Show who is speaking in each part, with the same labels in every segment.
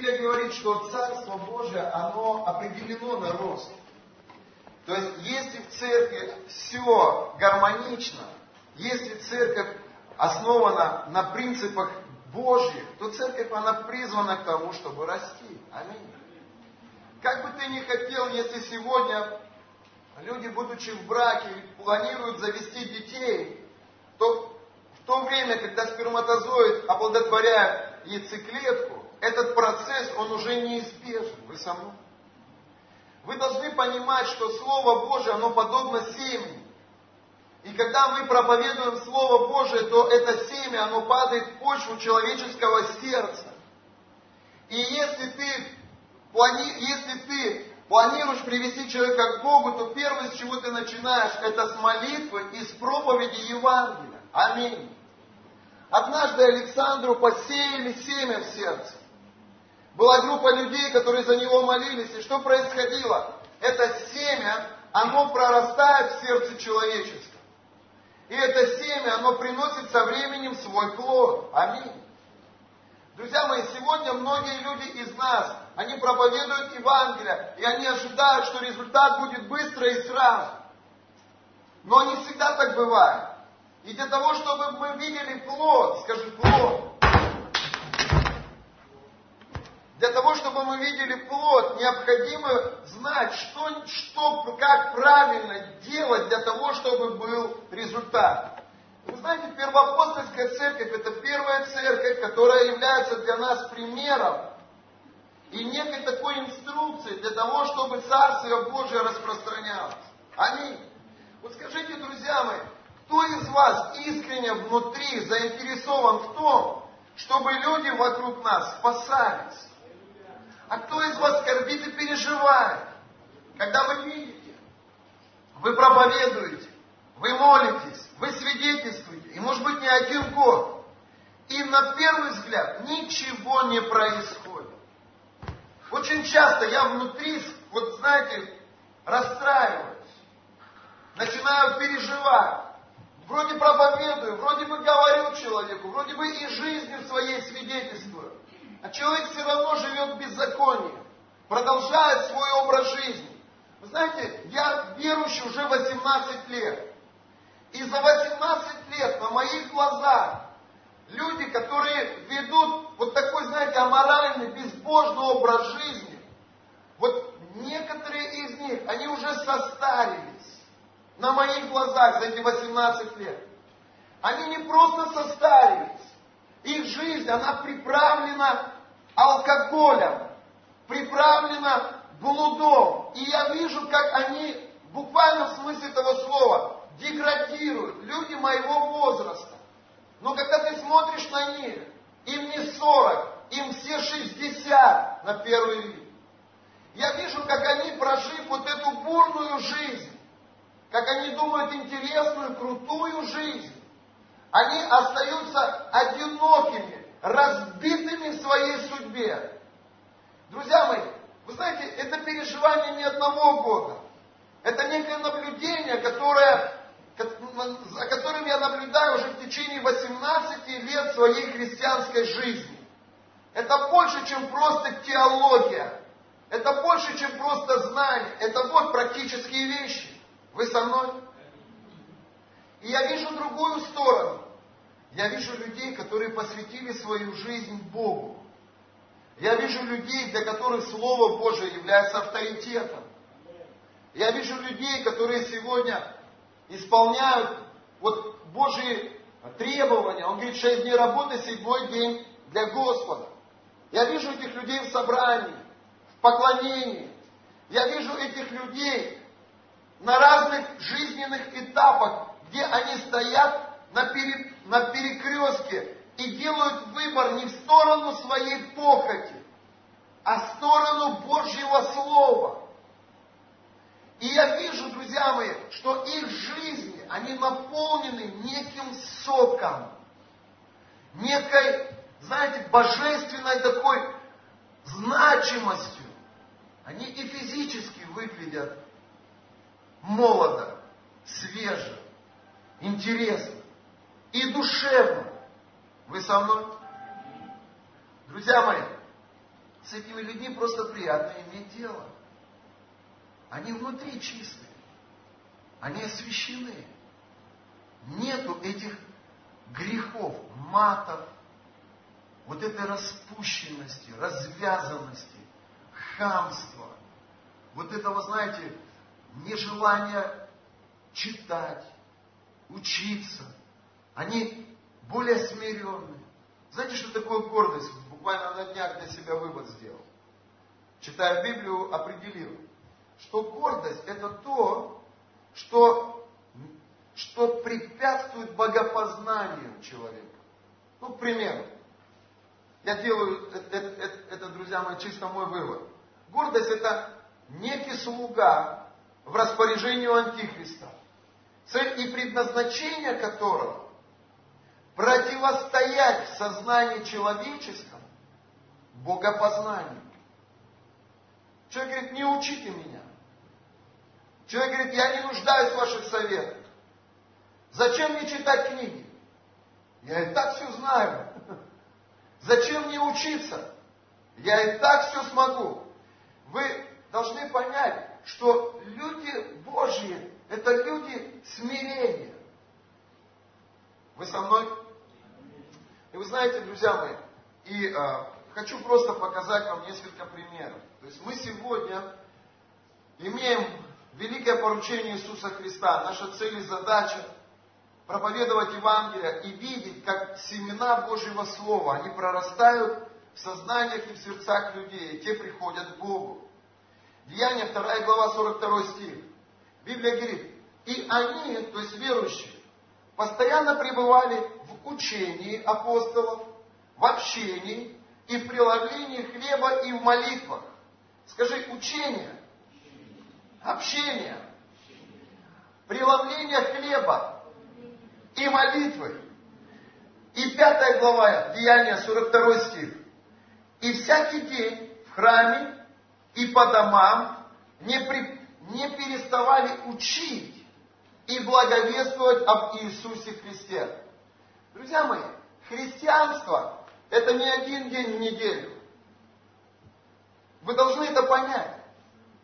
Speaker 1: Библия говорит, что Царство Божие, оно определено на рост. То есть, если в церкви все гармонично, если церковь основана на принципах Божьих, то церковь, она призвана к тому, чтобы расти. Аминь. Как бы ты ни хотел, если сегодня люди, будучи в браке, планируют завести детей, то в то время, когда сперматозоид оплодотворяет яйцеклетку, этот процесс, он уже неизбежен. Вы со мной? Вы должны понимать, что Слово Божие, оно подобно семени. И когда мы проповедуем Слово Божие, то это семя, оно падает в почву человеческого сердца. И если ты, плани... если ты планируешь привести человека к Богу, то первое, с чего ты начинаешь, это с молитвы и с проповеди Евангелия. Аминь. Однажды Александру посеяли семя в сердце. Была группа людей, которые за него молились. И что происходило? Это семя, оно прорастает в сердце человеческом. И это семя, оно приносит со временем свой плод. Аминь. Друзья мои, сегодня многие люди из нас, они проповедуют Евангелие, и они ожидают, что результат будет быстро и сразу. Но не всегда так бывает. И для того, чтобы мы видели плод, скажи плод, для того, чтобы мы видели плод, необходимо знать, что, что, как правильно делать для того, чтобы был результат. Вы знаете, первоапостольская церковь – это первая церковь, которая является для нас примером и некой такой инструкцией для того, чтобы Царствие Божие распространялось. Аминь. Вот скажите, друзья мои, кто из вас искренне внутри заинтересован в том, чтобы люди вокруг нас спасались? А кто из вас скорбит и переживает? Когда вы видите, вы проповедуете, вы молитесь, вы свидетельствуете, и может быть не один год, и на первый взгляд ничего не происходит. Очень часто я внутри, вот знаете, расстраиваюсь, начинаю переживать. Вроде проповедую, вроде бы говорю человеку, вроде бы и жизнью своей свидетельствую. А человек все равно живет в беззаконии, продолжает свой образ жизни. Вы знаете, я верующий уже 18 лет. И за 18 лет на моих глазах люди, которые ведут вот такой, знаете, аморальный, безбожный образ жизни, вот некоторые из них, они уже состарились на моих глазах за эти 18 лет. Они не просто состарились, их жизнь, она приправлена алкоголем, приправлена блудом. И я вижу, как они, в буквальном смысле этого слова, деградируют. Люди моего возраста. Но когда ты смотришь на них, им не 40, им все 60 на первый вид. Я вижу, как они, прожив вот эту бурную жизнь, как они думают интересную, крутую жизнь, они остаются одинокими, разбитыми в своей судьбе. Друзья мои, вы знаете, это переживание не одного года. Это некое наблюдение, которое, за которым я наблюдаю уже в течение 18 лет своей христианской жизни. Это больше, чем просто теология. Это больше, чем просто знание. Это вот практические вещи. Вы со мной? И я вижу другую сторону. Я вижу людей, которые посвятили свою жизнь Богу. Я вижу людей, для которых Слово Божие является авторитетом. Я вижу людей, которые сегодня исполняют вот Божьи требования. Он говорит, шесть дней работы, седьмой день для Господа. Я вижу этих людей в собрании, в поклонении. Я вижу этих людей на разных жизненных этапах, где они стоят на, пере, на перекрестке и делают выбор не в сторону своей похоти, а в сторону Божьего Слова. И я вижу, друзья мои, что их жизни, они наполнены неким соком, некой, знаете, божественной такой значимостью. Они и физически выглядят молодо, свеже, интересно и душевно. Вы со мной? Друзья мои, с этими людьми просто приятно иметь дело. Они внутри чистые. Они освящены. Нету этих грехов, матов, вот этой распущенности, развязанности, хамства, вот этого, знаете, нежелания читать, учиться. Они более смиренные. Знаете, что такое гордость? Буквально на днях для себя вывод сделал. Читая Библию, определил, что гордость это то, что, что препятствует богопознанию человека. Ну, к примеру, я делаю это, это, это, друзья мои, чисто мой вывод. Гордость это некий слуга в распоряжении Антихриста, цель и предназначение которого противостоять в сознании человеческом богопознанию. Человек говорит, не учите меня. Человек говорит, я не нуждаюсь в ваших советах. Зачем мне читать книги? Я и так все знаю. Зачем мне учиться? Я и так все смогу. Вы должны понять, что люди Божьи – это люди смирения. Вы со мной? И вы знаете, друзья мои, и э, хочу просто показать вам несколько примеров. То есть мы сегодня имеем великое поручение Иисуса Христа. Наша цель и задача проповедовать Евангелие и видеть, как семена Божьего Слова, они прорастают в сознаниях и в сердцах людей, и те приходят к Богу. Деяние 2 глава 42 стих. Библия говорит, и они, то есть верующие, постоянно пребывали в учении апостолов, в общении и в преломлении хлеба и в молитвах. Скажи, учение, общение, преломление хлеба и молитвы. И пятая глава, Деяния, 42 стих. И всякий день в храме и по домам не, при, не переставали учить и благовествовать об Иисусе Христе. Друзья мои, христианство – это не один день в неделю. Вы должны это понять.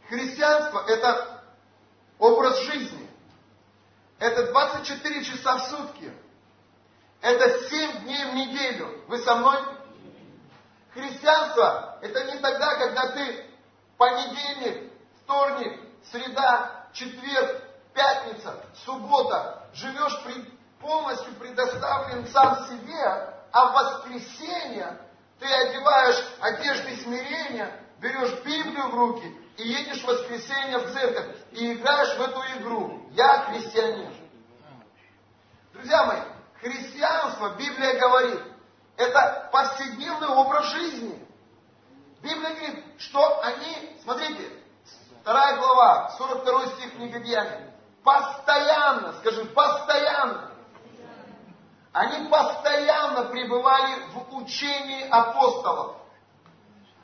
Speaker 1: Христианство – это образ жизни. Это 24 часа в сутки. Это 7 дней в неделю. Вы со мной? Христианство – это не тогда, когда ты понедельник, вторник, среда, четверг, пятница, суббота, живешь полностью предоставлен сам себе, а в воскресенье ты одеваешь одежды смирения, берешь Библию в руки и едешь в воскресенье в церковь и играешь в эту игру. Я христианин. Друзья мои, христианство, Библия говорит, это повседневный образ жизни. Библия говорит, что они, смотрите, вторая глава, 42 стих книги Деяний, постоянно, скажи, постоянно, они постоянно пребывали в учении апостолов.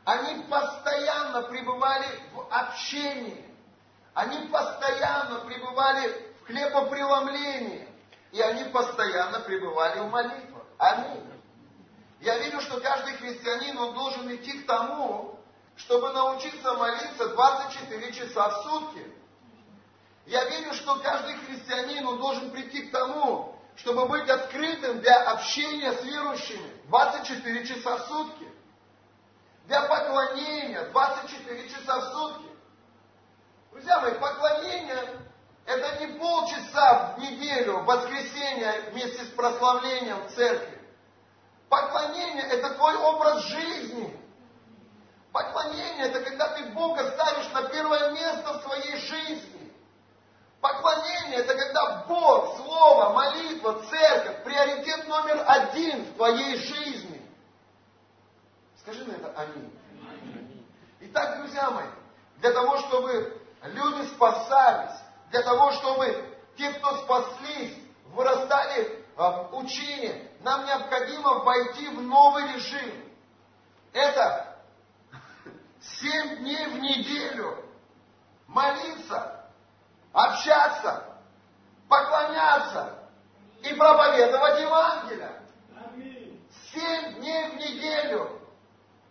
Speaker 1: Они постоянно пребывали в общении. Они постоянно пребывали в хлебопреломлении. И они постоянно пребывали в молитвах. Аминь. Я верю, что каждый христианин, он должен идти к тому, чтобы научиться молиться 24 часа в сутки. Я верю, что каждый христианин, должен прийти к тому, чтобы быть открытым для общения с верующими 24 часа в сутки. Для поклонения 24 часа в сутки. Друзья мои, поклонение это не полчаса в неделю, в воскресенье вместе с прославлением в церкви. Поклонение – это твой образ жизни. Поклонение – это когда ты Бога ставишь на первое место в своей жизни. Поклонение – это когда Бог, Слово, молитва, церковь – приоритет номер один в твоей жизни. Скажи на это аминь. Итак, друзья мои, для того, чтобы люди спасались, для того, чтобы те, кто спаслись, вырастали в учении, нам необходимо войти в новый режим. Это семь дней в неделю молиться, общаться, поклоняться и проповедовать Евангелие. Семь дней в неделю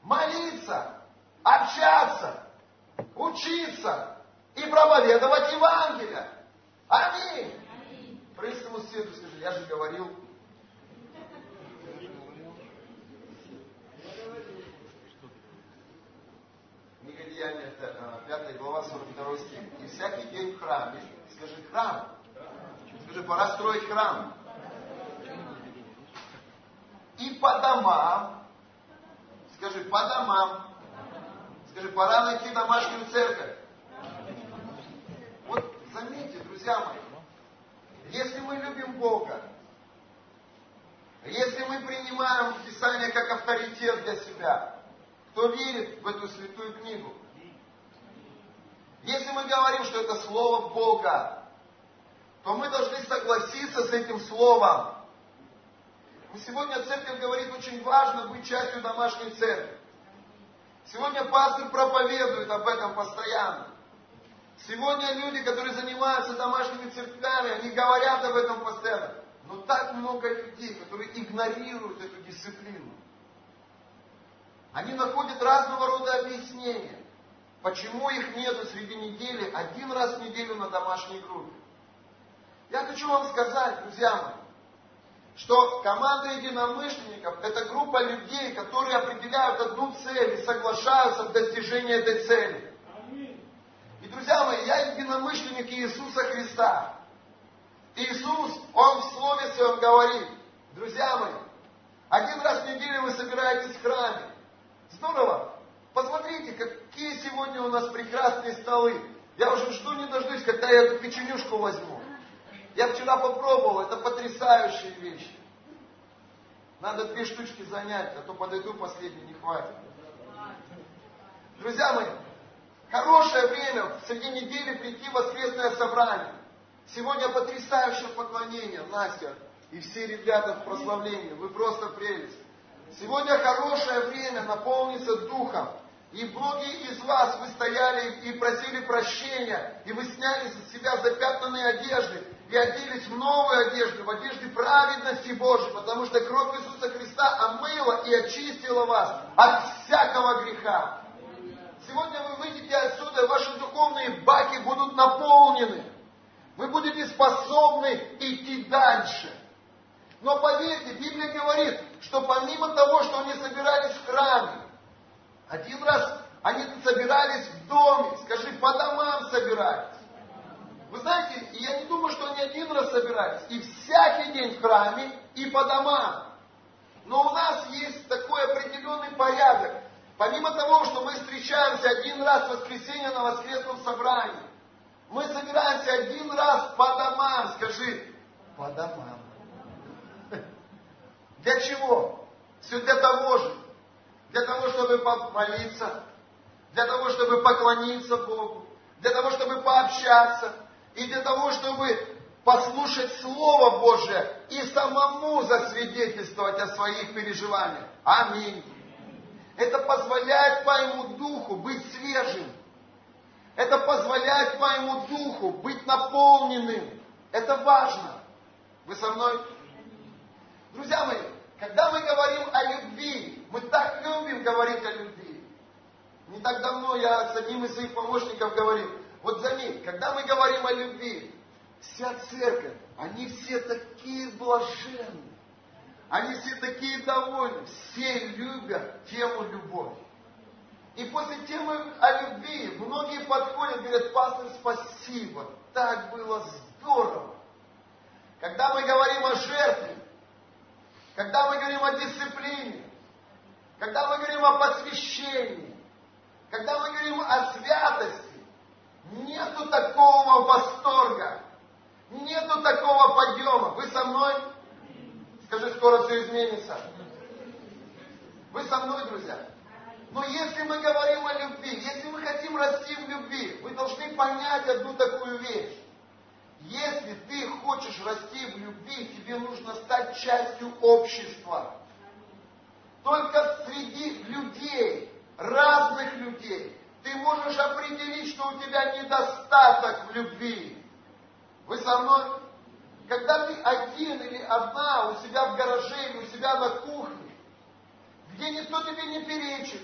Speaker 1: молиться, общаться, учиться и проповедовать Евангелие. Аминь. Аминь. Прысному свету скажи, я же говорил. Книга Деяния, 5 глава, 42 стих. И всякий день в храме, скажи храм, скажи, пора строить храм. И по домам, скажи, по домам, скажи, пора найти домашнюю церковь. Вот заметьте, друзья мои, если мы любим Бога, если мы принимаем Писание как авторитет для себя, кто верит в эту святую книгу? Если мы говорим, что это Слово Бога, то мы должны согласиться с этим Словом. И сегодня церковь говорит, очень важно быть частью домашней церкви. Сегодня пастор проповедует об этом постоянно. Сегодня люди, которые занимаются домашними церквями, они говорят об этом постоянно. Но так много людей, которые игнорируют эту дисциплину. Они находят разного рода объяснения, почему их нету среди недели один раз в неделю на домашней группе. Я хочу вам сказать, друзья мои, что команда единомышленников – это группа людей, которые определяют одну цель и соглашаются в достижении этой цели. И, друзья мои, я единомышленник Иисуса Христа. Иисус, Он в Слове Своем говорит, друзья мои, один раз в неделю вы собираетесь в храме. Здорово. Посмотрите, какие сегодня у нас прекрасные столы. Я уже жду не дождусь, когда я эту печенюшку возьму. Я вчера попробовал, это потрясающие вещи. Надо две штучки занять, а то подойду последний, не хватит. Друзья мои, хорошее время среди недели прийти в воскресное собрание. Сегодня потрясающее поклонение, Настя и все ребята в прославлении. Вы просто прелесть. Сегодня хорошее время наполниться Духом. И многие из вас, вы стояли и просили прощения, и вы сняли с себя запятнанные одежды, и оделись в новую одежду, в одежде праведности Божьей, потому что кровь Иисуса Христа омыла и очистила вас от всякого греха. Сегодня вы выйдете отсюда, ваши духовные баки будут наполнены. Вы будете способны идти дальше. Но поверьте, Библия говорит, что помимо того, что они собирались в храме, один раз они собирались в доме, скажи, по домам собирались. Вы знаете, я не думаю, что они один раз собирались, и всякий день в храме, и по домам. Но у нас есть такой определенный порядок. Помимо того, что мы встречаемся один раз в воскресенье на воскресном собрании, мы собираемся один раз по домам, скажи, по домам. Для чего? Все для того же. Для того, чтобы помолиться, для того, чтобы поклониться Богу, для того, чтобы пообщаться, и для того, чтобы послушать Слово Божие и самому засвидетельствовать о своих переживаниях. Аминь. Это позволяет твоему духу быть свежим. Это позволяет твоему духу быть наполненным. Это важно. Вы со мной? Друзья мои, когда мы говорим о любви, мы так любим говорить о любви. Не так давно я с одним из своих помощников говорил, вот заметь, когда мы говорим о любви, вся церковь, они все такие блаженные. Они все такие довольны. Все любят тему любовь. И после темы о любви многие подходят и говорят, пастор, спасибо, так было здорово. Когда мы говорим о жертве, когда мы говорим о дисциплине, когда мы говорим о посвящении, когда мы говорим о святости, Нету такого восторга. Нету такого подъема. Вы со мной? Скажи, скоро все изменится. Вы со мной, друзья? Но если мы говорим о любви, если мы хотим расти в любви, вы должны понять одну такую вещь. Если ты хочешь расти в любви, тебе нужно стать частью общества. Только среди людей, разных людей, ты можешь определить, что у тебя недостаток в любви. Вы со мной? Когда ты один или одна у себя в гараже или у себя на кухне, где никто тебе не перечит,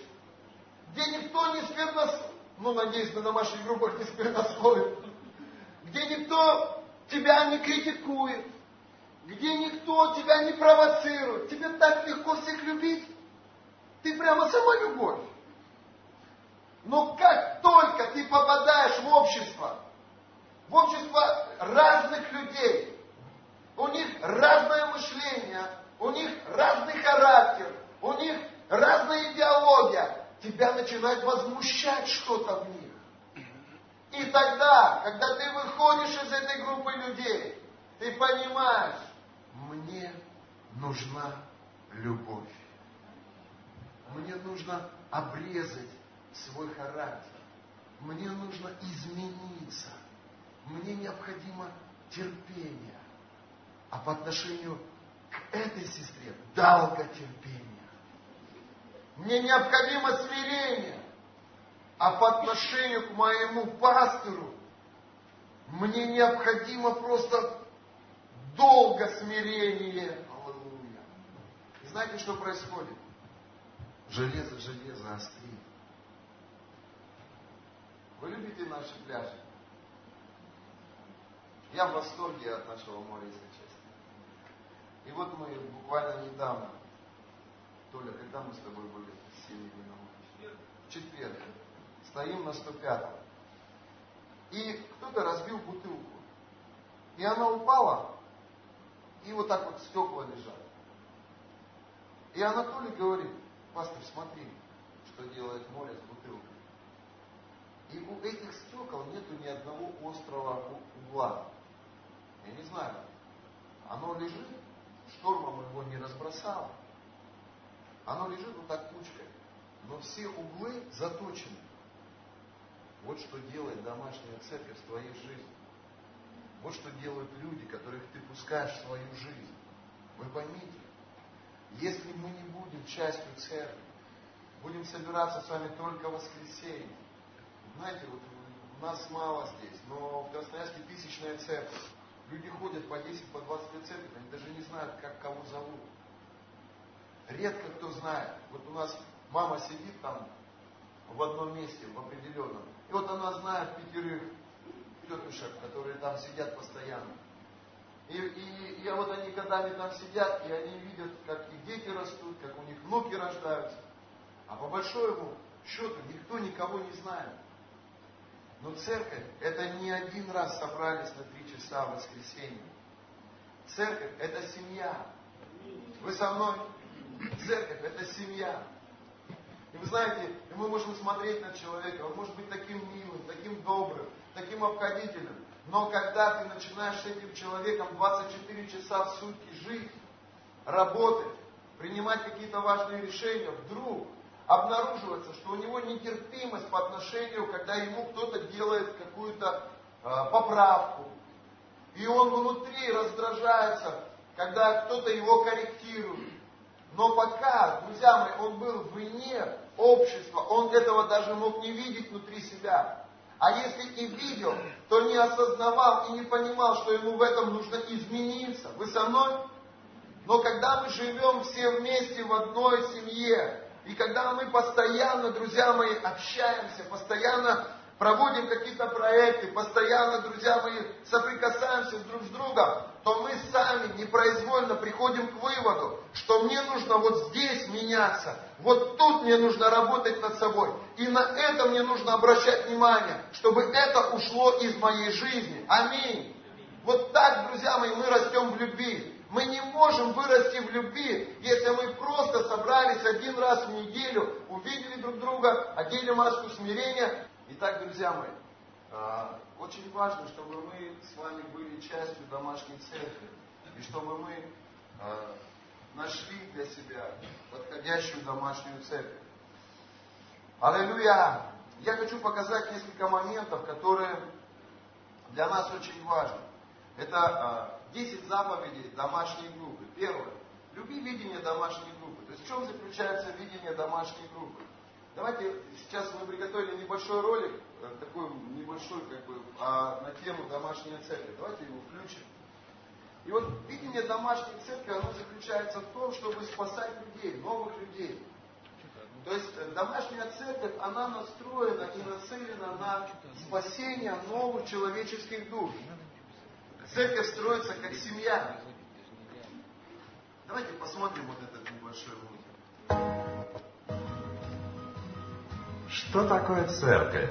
Speaker 1: где никто не сквернословит, ну, надеюсь, на домашних группах не сквернословит, где никто тебя не критикует, где никто тебя не провоцирует. Тебе так легко всех любить. Ты прямо сама любовь. Но как только ты попадаешь в общество, в общество разных людей, у них разное мышление, у них разный характер, у них разная идеология, тебя начинает возмущать что-то в них. И тогда, когда ты выходишь из этой группы людей, ты понимаешь, мне нужна любовь. Мне нужно обрезать свой характер. Мне нужно измениться. Мне необходимо терпение. А по отношению к этой сестре долготерпение. Мне необходимо смирение. А по отношению к моему пастору мне необходимо просто долго смирение. Аллилуйя. И знаете, что происходит? Железо железо острит. Вы любите наши пляжи? Я в восторге от нашего моря, если честно. И вот мы буквально недавно, Толя, когда мы с тобой были с семьями на море? В четверг. Стоим на 105 И кто-то разбил бутылку. И она упала, и вот так вот стекла лежат. И Анатолий говорит, пастор, смотри, что делает море с бутылкой. И у этих стекол нету ни одного острого угла. Я не знаю, оно лежит, штормом его не разбросало. Оно лежит вот так кучкой. Но все углы заточены. Вот что делает домашняя церковь в твоей жизни. Вот что делают люди, которых ты пускаешь в свою жизнь. Вы поймите, если мы не будем частью церкви, будем собираться с вами только в воскресенье. Знаете, вот нас мало здесь, но в Красноярске тысячная церковь. Люди ходят по 10, по 20 лет церковь, они даже не знают, как кого зовут. Редко кто знает. Вот у нас мама сидит там в одном месте, в определенном. И вот она знает пятерых тетушек, которые там сидят постоянно. И, и, и вот они годами там сидят, и они видят, как их дети растут, как у них внуки рождаются. А по большому счету никто никого не знает. Но церковь это не один раз собрались на три часа в воскресенье. Церковь это семья. Вы со мной? Церковь это семья. И вы знаете, мы можем смотреть на человека, он может быть таким милым, таким добрым, таким обходительным. Но когда ты начинаешь с этим человеком 24 часа в сутки жить, работать, принимать какие-то важные решения, вдруг обнаруживается, что у него нетерпимость по отношению, когда ему кто-то делает какую-то э, поправку. И он внутри раздражается, когда кто-то его корректирует. Но пока, друзья мои, он был вне общества, он этого даже мог не видеть внутри себя. А если и видел, то не осознавал и не понимал, что ему в этом нужно измениться. Вы со мной? Но когда мы живем все вместе в одной семье, и когда мы постоянно, друзья мои, общаемся, постоянно проводим какие-то проекты, постоянно, друзья мои, соприкасаемся друг с другом, то мы сами непроизвольно приходим к выводу, что мне нужно вот здесь меняться, вот тут мне нужно работать над собой, и на это мне нужно обращать внимание, чтобы это ушло из моей жизни. Аминь. Вот так, друзья мои, мы растем в любви. Мы не можем вырасти в любви, если мы просто собрались один раз в неделю, увидели друг друга, одели маску смирения. Итак, друзья мои, а, очень важно, чтобы мы с вами были частью домашней церкви, и чтобы мы а, нашли для себя подходящую домашнюю церковь. Аллилуйя! Я хочу показать несколько моментов, которые для нас очень важны. Это 10 а, заповедей домашней группы. Первое. Люби видение домашней группы. То есть в чем заключается видение домашней группы? Давайте сейчас мы приготовили небольшой ролик, э, такой небольшой как бы, а, на тему домашняя церковь. Давайте его включим. И вот видение домашней церкви, оно заключается в том, чтобы спасать людей, новых людей. То есть э, домашняя церковь, она настроена и нацелена на спасение новых человеческих душ. Церковь строится как семья. Давайте посмотрим вот этот небольшой ролик.
Speaker 2: Что такое церковь?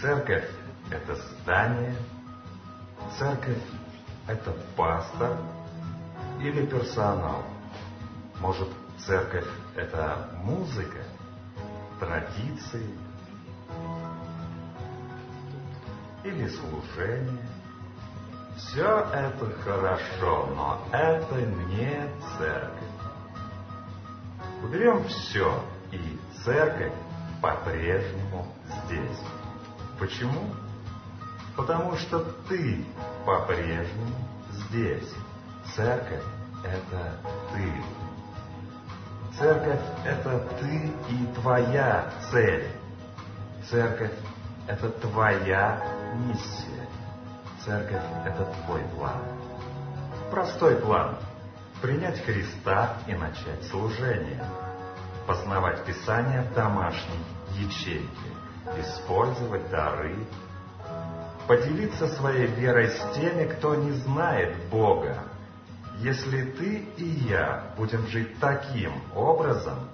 Speaker 2: Церковь – это здание, церковь – это пастор или персонал. Может, церковь – это музыка, традиции или служение. Все это хорошо, но это не церковь. Уберем все, церковь по-прежнему здесь. Почему? Потому что ты по-прежнему здесь. Церковь – это ты. Церковь – это ты и твоя цель. Церковь – это твоя миссия. Церковь – это твой план. Простой план – принять Христа и начать служение. Познавать Писание в домашней ячейке. Использовать дары. Поделиться своей верой с теми, кто не знает Бога если ты и я будем жить таким образом,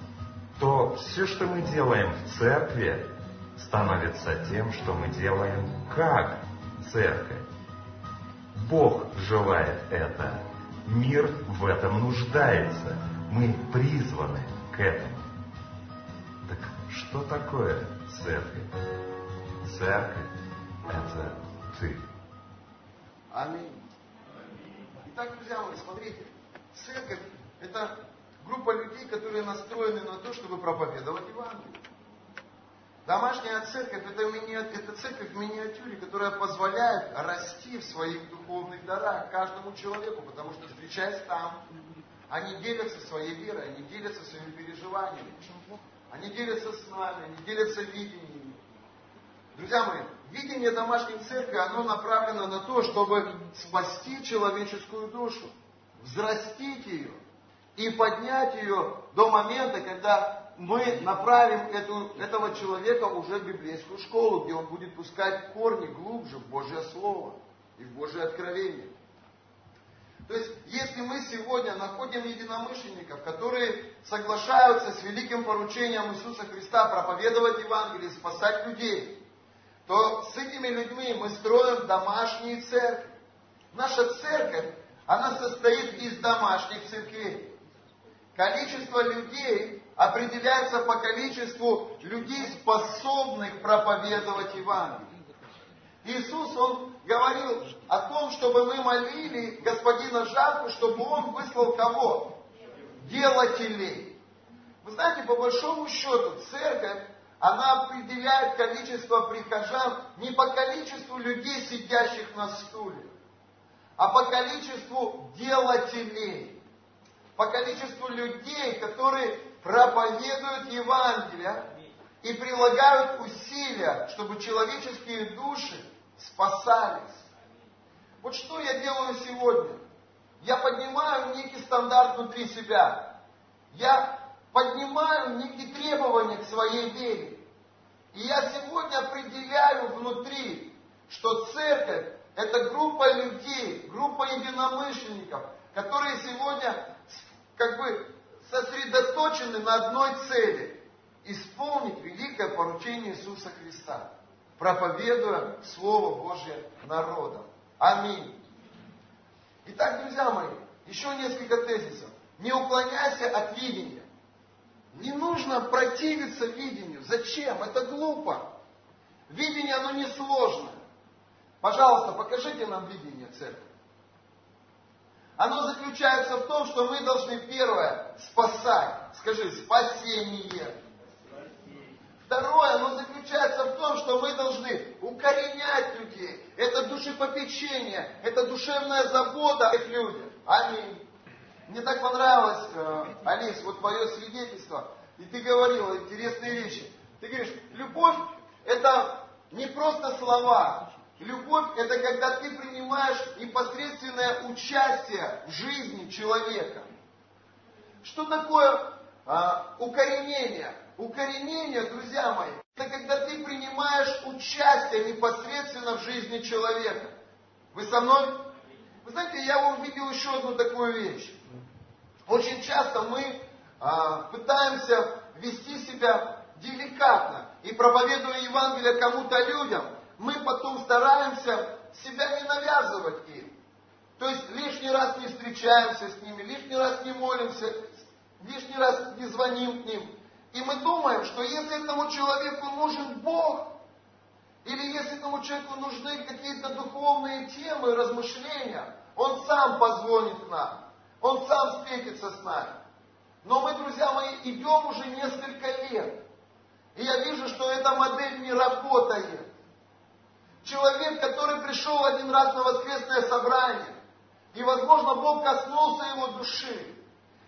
Speaker 2: то все, что мы делаем в церкви, становится тем, что мы делаем как церковь. Бог желает это. Мир в этом нуждается. Мы призваны к этому. Что такое церковь? Церковь – это ты.
Speaker 1: Аминь. Итак, друзья мои, смотрите, церковь – это группа людей, которые настроены на то, чтобы проповедовать Евангелие. Домашняя церковь это, мини... это церковь в миниатюре, которая позволяет расти в своих духовных дарах каждому человеку, потому что встречаясь там, они делятся своей верой, они делятся своими переживаниями. Они делятся с нами, они делятся видениями. Друзья мои, видение домашней церкви, оно направлено на то, чтобы спасти человеческую душу, взрастить ее и поднять ее до момента, когда мы направим эту, этого человека уже в библейскую школу, где он будет пускать корни глубже в Божье Слово и в Божье откровение. То есть, если мы сегодня находим единомышленников, которые соглашаются с великим поручением Иисуса Христа проповедовать Евангелие, спасать людей, то с этими людьми мы строим домашние церкви. Наша церковь, она состоит из домашних церквей. Количество людей определяется по количеству людей, способных проповедовать Евангелие. Иисус, Он говорил о том, чтобы мы молили Господина Жатвы, чтобы Он выслал кого? Делателей. Вы знаете, по большому счету, церковь она определяет количество прихожан не по количеству людей, сидящих на стуле, а по количеству делателей, по количеству людей, которые проповедуют Евангелие и прилагают усилия, чтобы человеческие души спасались. Вот что я делаю сегодня? Я поднимаю некий стандарт внутри себя. Я поднимаю некие требования к своей вере. И я сегодня определяю внутри, что церковь – это группа людей, группа единомышленников, которые сегодня как бы сосредоточены на одной цели – исполнить великое поручение Иисуса Христа, проповедуя Слово Божье народам. Аминь. Итак, друзья мои, еще несколько тезисов. Не уклоняйся от видения. Не нужно противиться видению. Зачем? Это глупо. Видение, оно не сложное. Пожалуйста, покажите нам видение церкви. Оно заключается в том, что мы должны первое спасать. Скажи, спасение. Второе, оно заключается в том, что мы должны укоренять людей. Это душепопечение, это душевная забота о людях. Аминь. Мне так понравилось, э, Алис, вот твое свидетельство. И ты говорила интересные вещи. Ты говоришь, любовь это не просто слова. Любовь это когда ты принимаешь непосредственное участие в жизни человека. Что такое э, а, укоренения. Укоренение, друзья мои, это когда ты принимаешь участие непосредственно в жизни человека. Вы со мной? Вы знаете, я увидел еще одну такую вещь. Очень часто мы а, пытаемся вести себя деликатно и проповедуя Евангелие кому-то людям, мы потом стараемся себя не навязывать им. То есть лишний раз не встречаемся с ними, лишний раз не молимся, лишний раз не звоним к ним. И мы думаем, что если этому человеку нужен Бог, или если этому человеку нужны какие-то духовные темы, размышления, он сам позвонит нам, он сам встретится с нами. Но мы, друзья мои, идем уже несколько лет. И я вижу, что эта модель не работает. Человек, который пришел один раз на воскресное собрание, и, возможно, Бог коснулся его души,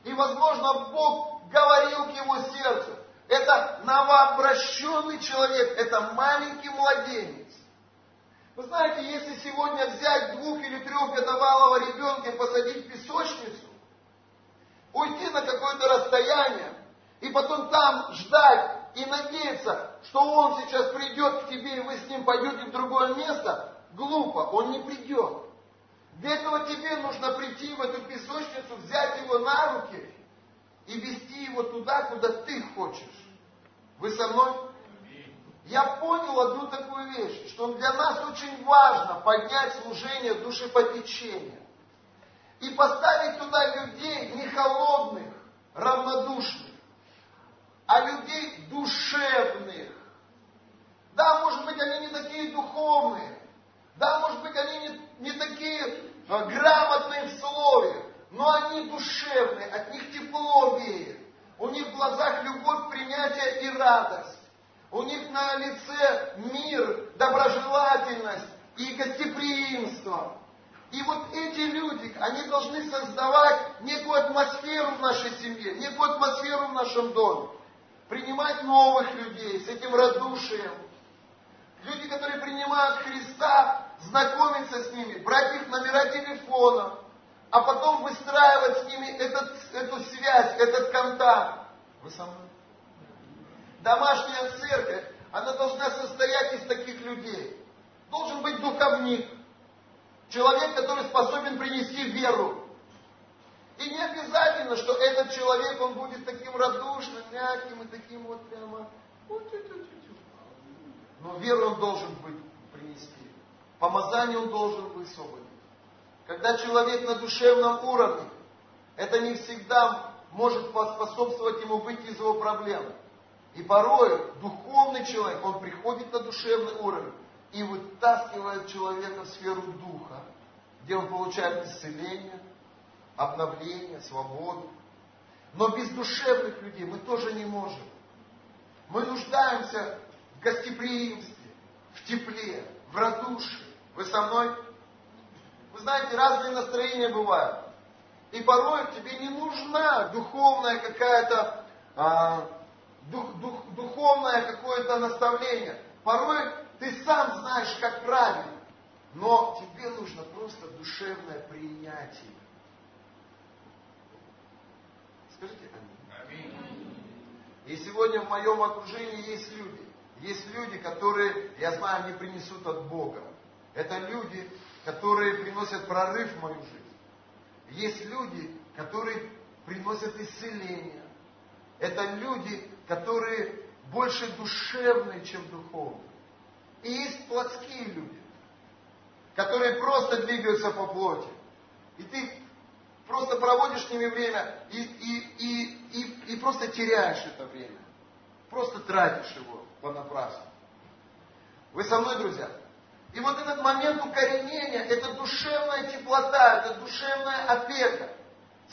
Speaker 1: и, возможно, Бог говорил к его сердцу. Это новообращенный человек, это маленький младенец. Вы знаете, если сегодня взять двух или трехгодовалого ребенка и посадить в песочницу, уйти на какое-то расстояние, и потом там ждать и надеяться, что он сейчас придет к тебе, и вы с ним пойдете в другое место, глупо, он не придет. Для этого тебе нужно прийти в эту песочницу, взять его на руки и вести его туда, куда ты хочешь. Вы со мной? Я понял одну такую вещь, что для нас очень важно поднять служение душепопечения и поставить туда людей не холодных, равнодушных, а людей душевных. Да, может быть, они не такие духовные, да, может быть, они не, не такие а, грамотные в слове, но они душевные, от них тепло веет. У них в глазах любовь, принятие и радость. У них на лице мир, доброжелательность и гостеприимство. И вот эти люди, они должны создавать некую атмосферу в нашей семье, некую атмосферу в нашем доме. Принимать новых людей с этим радушием. Люди, которые принимают Христа, знакомиться с ними, брать их номера телефона, а потом выстраивать с ними этот, эту связь, этот контакт. Вы со мной? Домашняя церковь, она должна состоять из таких людей. Должен быть духовник, человек, который способен принести веру. И не обязательно, что этот человек, он будет таким радушным, мягким и таким вот прямо... Но веру он должен быть принести. Помазание он должен высвободить. Когда человек на душевном уровне, это не всегда может способствовать ему выйти из его проблемы. И порой духовный человек, он приходит на душевный уровень и вытаскивает человека в сферу духа, где он получает исцеление, обновление, свободу. Но без душевных людей мы тоже не можем. Мы нуждаемся в гостеприимстве, в тепле, в радушии. Вы со мной? Вы знаете, разные настроения бывают. И порой тебе не нужна духовная какая-то, а, дух, дух, духовное какое-то наставление. Порой ты сам знаешь, как правильно. Но тебе нужно просто душевное принятие. Скажите аминь. И сегодня в моем окружении есть люди. Есть люди, которые, я знаю, не принесут от Бога. Это люди, которые приносят прорыв в мою жизнь. Есть люди, которые приносят исцеление. Это люди, которые больше душевные, чем духовные. И есть плотские люди, которые просто двигаются по плоти. И ты просто проводишь с ними время и, и, и, и, и просто теряешь это время. Просто тратишь его понапрасну. Вы со мной, друзья? И вот этот момент укоренения, это душевная теплота, это душевная опека.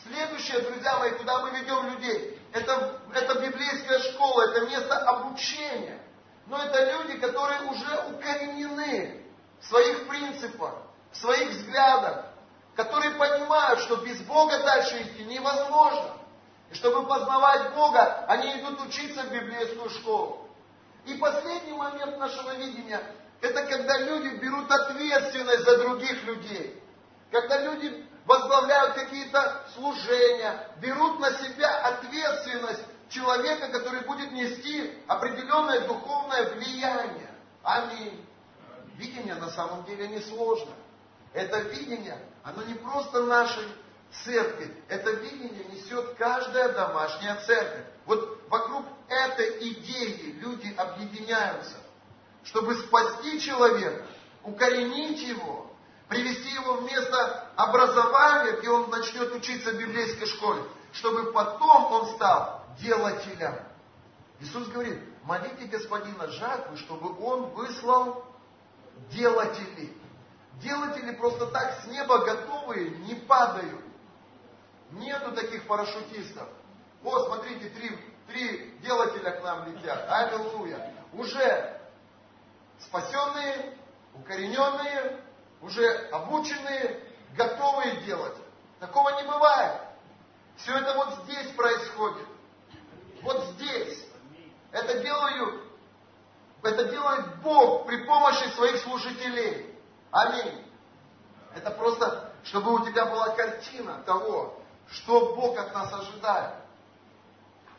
Speaker 1: Следующее, друзья мои, куда мы ведем людей, это, это библейская школа, это место обучения. Но это люди, которые уже укоренены в своих принципах, в своих взглядах, которые понимают, что без Бога дальше идти невозможно. И чтобы познавать Бога, они идут учиться в библейскую школу. И последний момент нашего видения это когда люди берут ответственность за других людей. Когда люди возглавляют какие-то служения, берут на себя ответственность человека, который будет нести определенное духовное влияние. Аминь. Видение на самом деле не сложно. Это видение, оно не просто нашей церкви. Это видение несет каждая домашняя церковь. Вот вокруг этой идеи люди объединяются, чтобы спасти человека, укоренить его, привести его в место образования, где он начнет учиться в библейской школе, чтобы потом он стал делателем. Иисус говорит, молите Господина жатвы, чтобы он выслал делателей. Делатели просто так с неба готовые не падают. Нету таких парашютистов. Вот, смотрите, три, три делателя к нам летят. Аллилуйя. Уже спасенные, укорененные, уже обученные, готовые делать. Такого не бывает. Все это вот здесь происходит. Вот здесь. Это делаю, это делает Бог при помощи своих служителей. Аминь. Это просто, чтобы у тебя была картина того, что Бог от нас ожидает.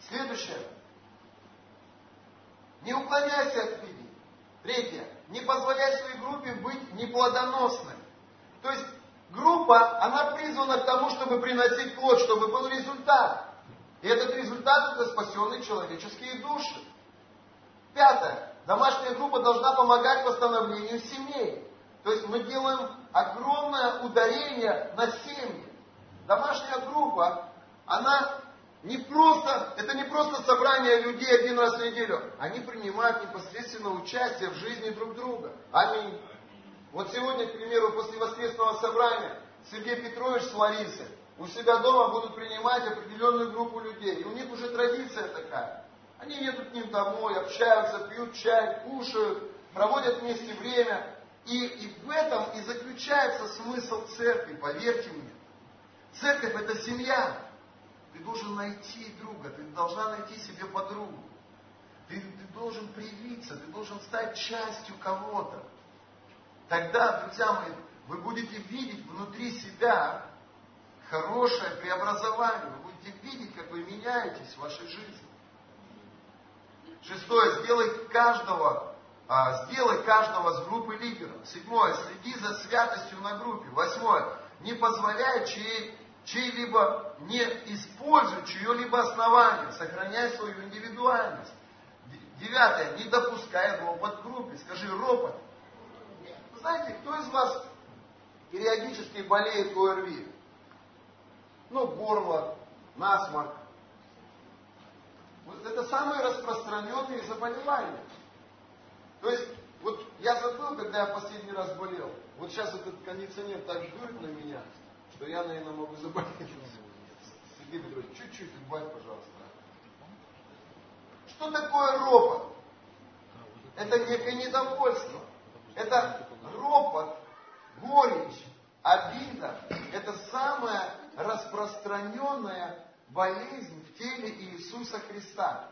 Speaker 1: Следующее. Не уклоняйся от видений. Третье. Не позволяй своей группе быть неплодоносной. То есть группа, она призвана к тому, чтобы приносить плод, чтобы был результат. И этот результат это спасенные человеческие души. Пятое. Домашняя группа должна помогать восстановлению семей. То есть мы делаем огромное ударение на семьи. Домашняя группа, она не просто, это не просто собрание людей один раз в неделю. Они принимают непосредственно участие в жизни друг друга. Аминь. Вот сегодня, к примеру, после воскресного собрания Сергей Петрович с Ларисой у себя дома будут принимать определенную группу людей. И у них уже традиция такая. Они едут к ним домой, общаются, пьют чай, кушают, проводят вместе время. И, и в этом и заключается смысл церкви, поверьте мне. Церковь это семья. Ты должен найти друга, ты должна найти себе подругу. Ты, ты должен привиться, ты должен стать частью кого-то. Тогда, друзья мои, вы будете видеть внутри себя хорошее преобразование. Вы будете видеть, как вы меняетесь в вашей жизни. Шестое. Сделай каждого, а, сделай каждого с группы лидером. Седьмое. Следи за святостью на группе. Восьмое. Не позволяй чьей чей-либо не используй чье-либо основание, сохраняй свою индивидуальность. Девятое, не допускай ропот группе. Скажи ропот. Вы знаете, кто из вас периодически болеет ОРВИ? Ну, горло, насморк. Вот это самые распространенные заболевания. То есть, вот я забыл, когда я последний раз болел. Вот сейчас этот кондиционер так дует на меня что я, наверное, могу заболеть. Сергей Петрович, чуть-чуть убавь, пожалуйста. Что такое ропот? Это некое недовольство. Это ропот, горечь, обида. Это самая распространенная болезнь в теле Иисуса Христа.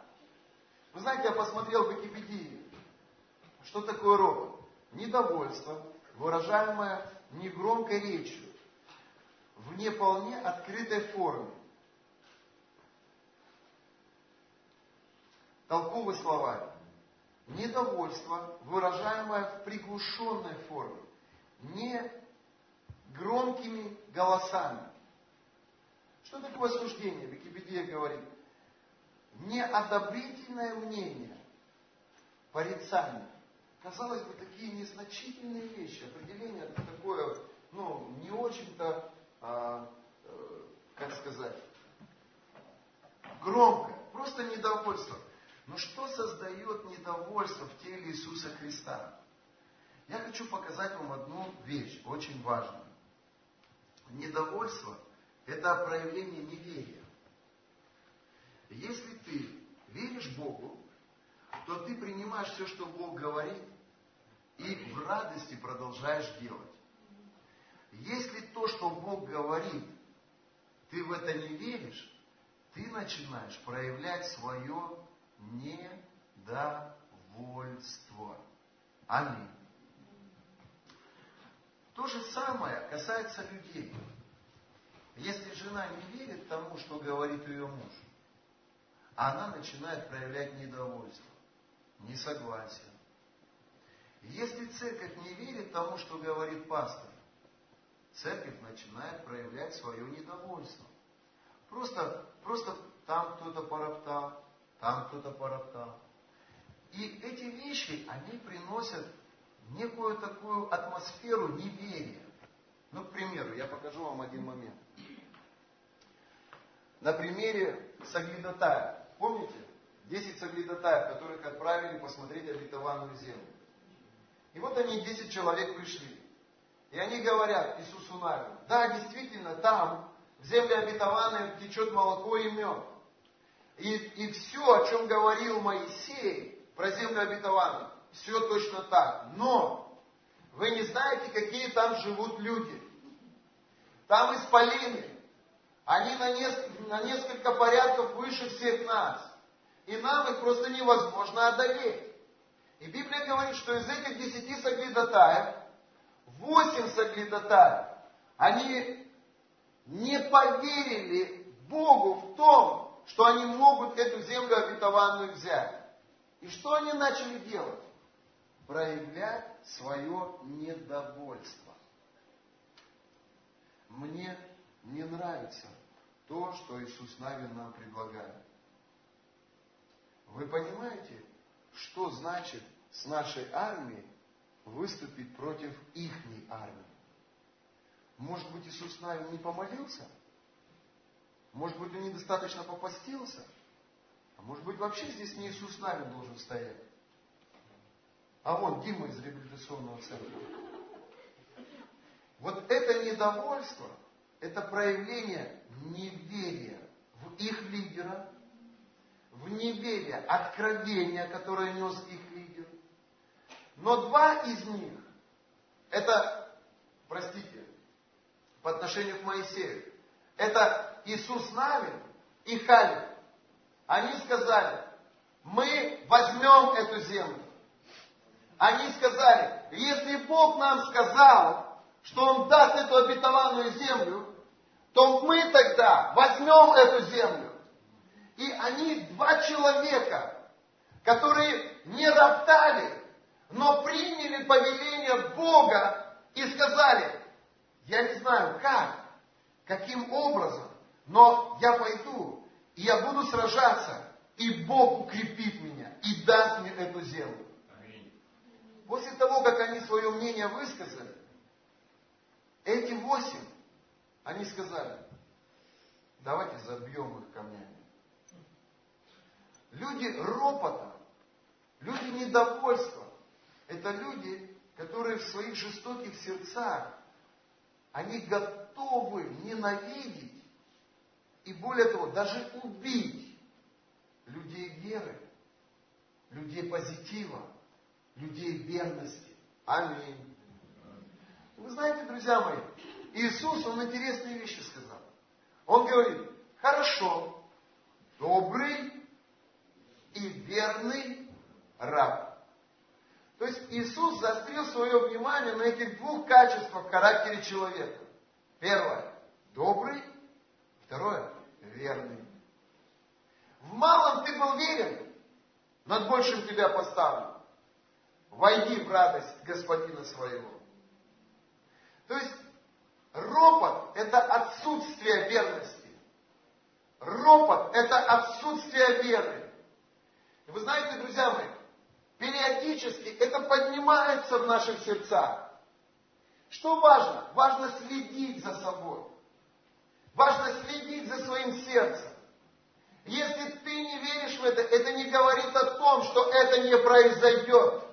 Speaker 1: Вы знаете, я посмотрел в Википедии, что такое ропот. Недовольство, выражаемое негромкой речью, в не вполне открытой форме. Толковый словарь. Недовольство, выражаемое в приглушенной форме, не громкими голосами. Что такое осуждение? Википедия говорит. Неодобрительное мнение, порицание. Казалось бы, такие незначительные вещи. Определение такое, ну, не очень-то а, э, как сказать, громко, просто недовольство. Но что создает недовольство в теле Иисуса Христа? Я хочу показать вам одну вещь, очень важную. Недовольство – это проявление неверия. Если ты веришь Богу, то ты принимаешь все, что Бог говорит, и в радости продолжаешь делать. Если то, что Бог говорит, ты в это не веришь, ты начинаешь проявлять свое недовольство. Аминь. То же самое касается людей. Если жена не верит тому, что говорит ее муж, она начинает проявлять недовольство, несогласие. Если церковь не верит тому, что говорит пастор, церковь начинает проявлять свое недовольство. Просто, просто там кто-то пороптал, там кто-то пороптал. И эти вещи, они приносят некую такую атмосферу неверия. Ну, к примеру, я покажу вам один момент. На примере Саглидатая. Помните? Десять Саглидатаев, которых отправили посмотреть обетованную землю. И вот они, десять человек пришли. И они говорят Иисусу Навину, да, действительно, там, в земле обетованной, течет молоко и мед. И, и все, о чем говорил Моисей про землю обетованную, все точно так. Но вы не знаете, какие там живут люди. Там исполины. Они на несколько, на несколько порядков выше всех нас. И нам их просто невозможно одолеть. И Библия говорит, что из этих десяти соглядатаев, восемь соглядатаев, они не поверили Богу в том, что они могут эту землю обетованную взять. И что они начали делать? Проявлять свое недовольство. Мне не нравится то, что Иисус Навин нам предлагает. Вы понимаете, что значит с нашей армией выступить против ихней армии? Может быть, Иисус Навин не помолился? Может быть, он недостаточно попастился? А может быть, вообще здесь не Иисус Навин должен стоять? А вон Дима из реабилитационного центра. Вот это недовольство, это проявление неверия в их лидера, в неверие, откровение, которое нес их. Но два из них, это, простите, по отношению к Моисею, это Иисус Навин и Халев. Они сказали, мы возьмем эту землю. Они сказали, если Бог нам сказал, что Он даст эту обетованную землю, то мы тогда возьмем эту землю. И они два человека, которые не роптали, но приняли повеление Бога и сказали, я не знаю как, каким образом, но я пойду, и я буду сражаться, и Бог укрепит меня, и даст мне эту землю. После того, как они свое мнение высказали, эти восемь, они сказали, давайте забьем их камнями. Люди ропота, люди недовольства, это люди, которые в своих жестоких сердцах, они готовы ненавидеть и более того, даже убить людей веры, людей позитива, людей верности. Аминь. Вы знаете, друзья мои, Иисус, Он интересные вещи сказал. Он говорит, хорошо, добрый и верный раб. То есть Иисус заострил свое внимание на этих двух качествах в характере человека. Первое – добрый. Второе – верный. В малом ты был верен, над большим тебя поставлю. Войди в радость господина своего. То есть ропот – это отсутствие верности. Ропот – это отсутствие веры. И вы знаете, друзья мои, периодически это поднимается в наших сердцах. Что важно? Важно следить за собой. Важно следить за своим сердцем. Если ты не веришь в это, это не говорит о том, что это не произойдет.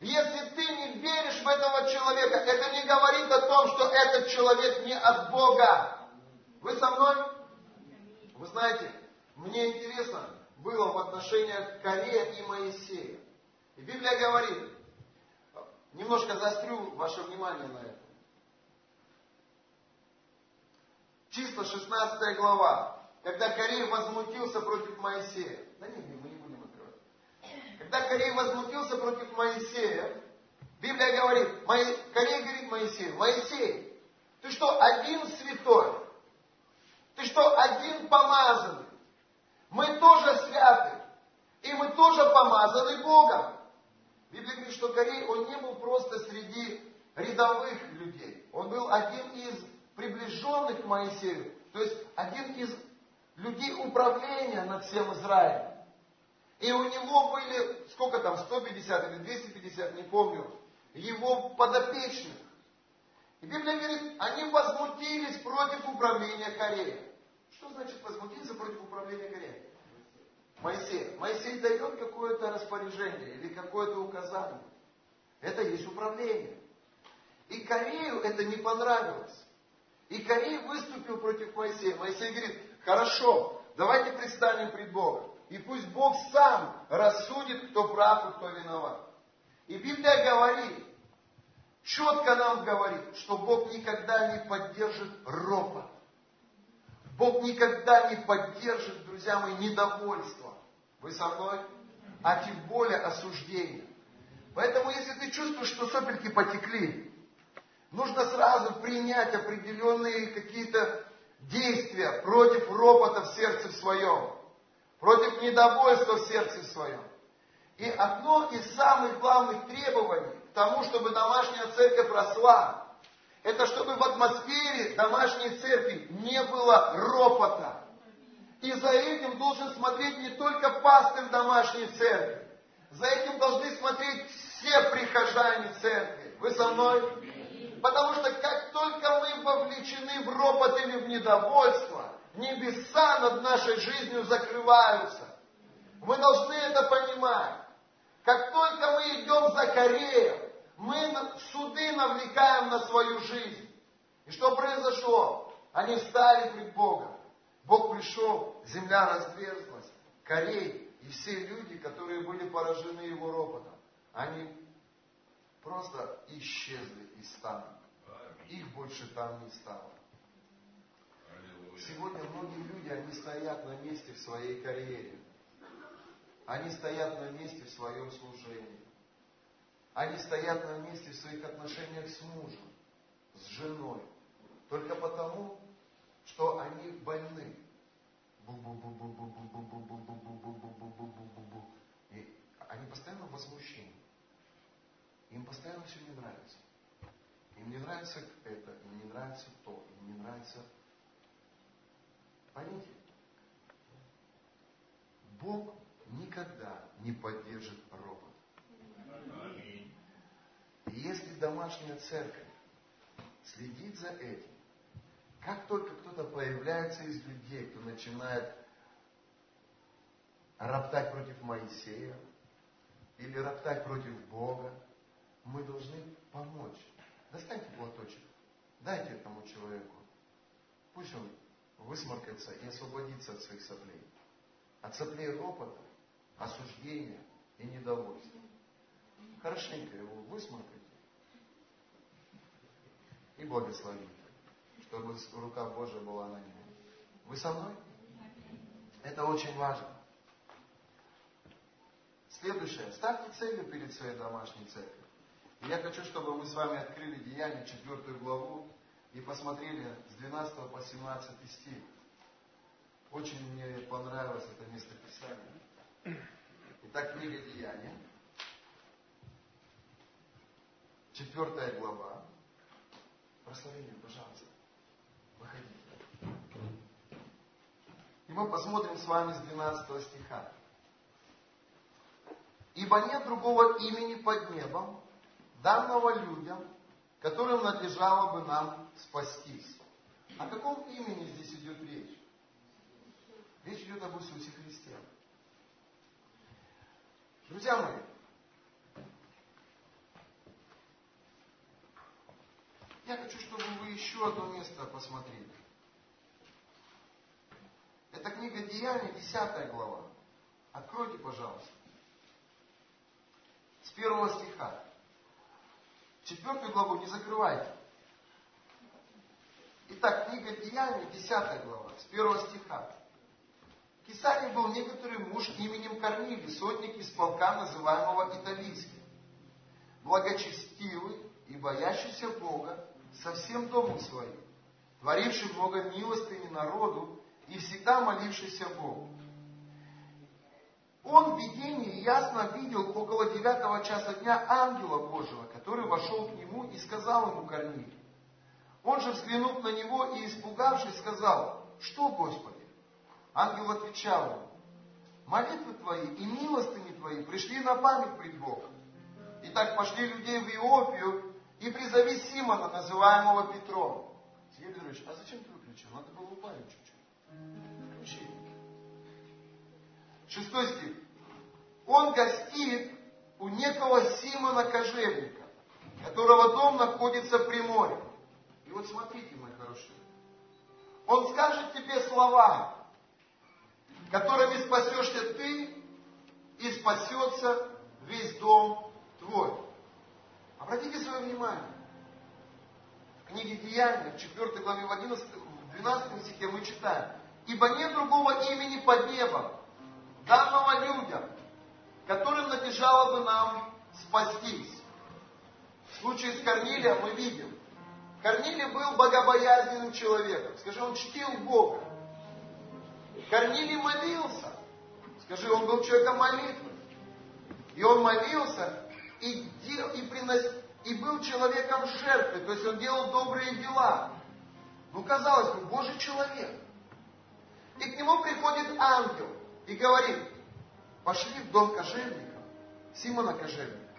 Speaker 1: Если ты не веришь в этого человека, это не говорит о том, что этот человек не от Бога. Вы со мной? Вы знаете, мне интересно, было в отношениях Корея и Моисея. И Библия говорит, немножко заострю ваше внимание на это. Числа 16 глава, когда Корей возмутился против Моисея. Да нет, мы не будем открывать. Когда Корей возмутился против Моисея, Библия говорит, Корей говорит Моисею, Моисей, ты что, один святой? Ты что, один помазанный? Мы тоже святы. И мы тоже помазаны Богом. Библия говорит, что Корей, он не был просто среди рядовых людей. Он был один из приближенных к Моисею. То есть один из людей управления над всем Израилем. И у него были, сколько там, 150 или 250, не помню, его подопечных. И Библия говорит, они возмутились против управления Кореей. Что значит возмутиться против управления Кореей? Моисей. Моисей дает какое-то распоряжение или какое-то указание. Это есть управление. И Корею это не понравилось. И Корей выступил против Моисея. Моисей говорит, хорошо, давайте предстанем пред Богом. И пусть Бог сам рассудит, кто прав и кто виноват. И Библия говорит, четко нам говорит, что Бог никогда не поддержит ропот. Бог никогда не поддержит, друзья мои, недовольство. Вы со мной? А тем более осуждение. Поэтому, если ты чувствуешь, что сопельки потекли, нужно сразу принять определенные какие-то действия против ропота в сердце своем, против недовольства в сердце своем. И одно из самых главных требований к тому, чтобы домашняя церковь росла, это чтобы в атмосфере домашней церкви не было ропота. И за этим должен смотреть не только пастырь домашней церкви. За этим должны смотреть все прихожане церкви. Вы со мной? Потому что как только мы вовлечены в ропот или в недовольство, небеса над нашей жизнью закрываются. Мы должны это понимать. Как только мы идем за Кореем, мы суды навлекаем на свою жизнь. И что произошло? Они стали пред Богом. Бог пришел, земля разверзлась. Корей и все люди, которые были поражены его ропотом, они просто исчезли из стана. Их больше там не стало. Сегодня многие люди, они стоят на месте в своей карьере. Они стоят на месте в своем служении. Они стоят на месте в своих отношениях с мужем, с женой. Только потому, что они больны. И они постоянно в возмущении. Им постоянно все не нравится. Им не нравится это, им не нравится то, им не нравится... Поймите, Бог никогда не поддержит робот. Если домашняя церковь следит за этим, как только кто-то появляется из людей, кто начинает роптать против Моисея или роптать против Бога, мы должны помочь. Достаньте платочек, дайте этому человеку. Пусть он высморкается и освободится от своих соплей. От соплей ропота, осуждения и недовольства. Хорошенько его высморкайте и благословите чтобы рука Божия была на нем. Вы со мной? Это очень важно. Следующее. Ставьте целью перед своей домашней церковью. Я хочу, чтобы мы с вами открыли Деяние, 4 главу, и посмотрели с 12 по 17 стих. Очень мне понравилось это место Писания. Итак, книга Деяния, 4 глава. Прославление, пожалуйста. И мы посмотрим с вами с 12 стиха. Ибо нет другого имени под небом, данного людям, которым надлежало бы нам спастись. О каком имени здесь идет речь? Речь идет об Иисусе Христе. Друзья мои, я хочу, чтобы вы еще одно место посмотрели. Это книга Деяний, 10 глава. Откройте, пожалуйста. С первого стиха. Четвертую главу не закрывайте. Итак, книга Деяний, 10 глава, с первого стиха. В был некоторый муж именем Корнилий, сотник из полка, называемого Италийским. Благочестивый и боящийся Бога со всем домом своим, творивший много милостыни народу и всегда молившийся Богу. Он в видении ясно видел около девятого часа дня ангела Божьего, который вошел к нему и сказал ему Корнилий. Он же, взглянув на него и испугавшись, сказал, что, Господи? Ангел отвечал ему, молитвы твои и милостыни твои пришли на память пред Богом. Итак, пошли людей в Иопию и призови Симона, называемого Петром. Сергей Петрович, а зачем ты выключил? Надо было убавить чуть-чуть. Включи. Шестой стих. Он гостит у некого Симона Кожевника, которого дом находится при море. И вот смотрите, мои хорошие. Он скажет тебе слова, которыми спасешься ты и спасется весь дом твой. Обратите свое внимание. В книге Деяния, в 4 главе, в 11, в 12 стихе мы читаем. Ибо нет другого имени под небом, данного людям, которым надлежало бы нам спастись. В случае с Корнилием мы видим, Корнилий был богобоязненным человеком. Скажи, он чтил Бога. Корнилий молился. Скажи, он был человеком молитвы. И он молился и, дел, и, принос, и был человеком жертвы. То есть он делал добрые дела. Ну, казалось бы, Божий человек. И к нему приходит ангел и говорит, пошли в дом кожевника, Симона кожевника,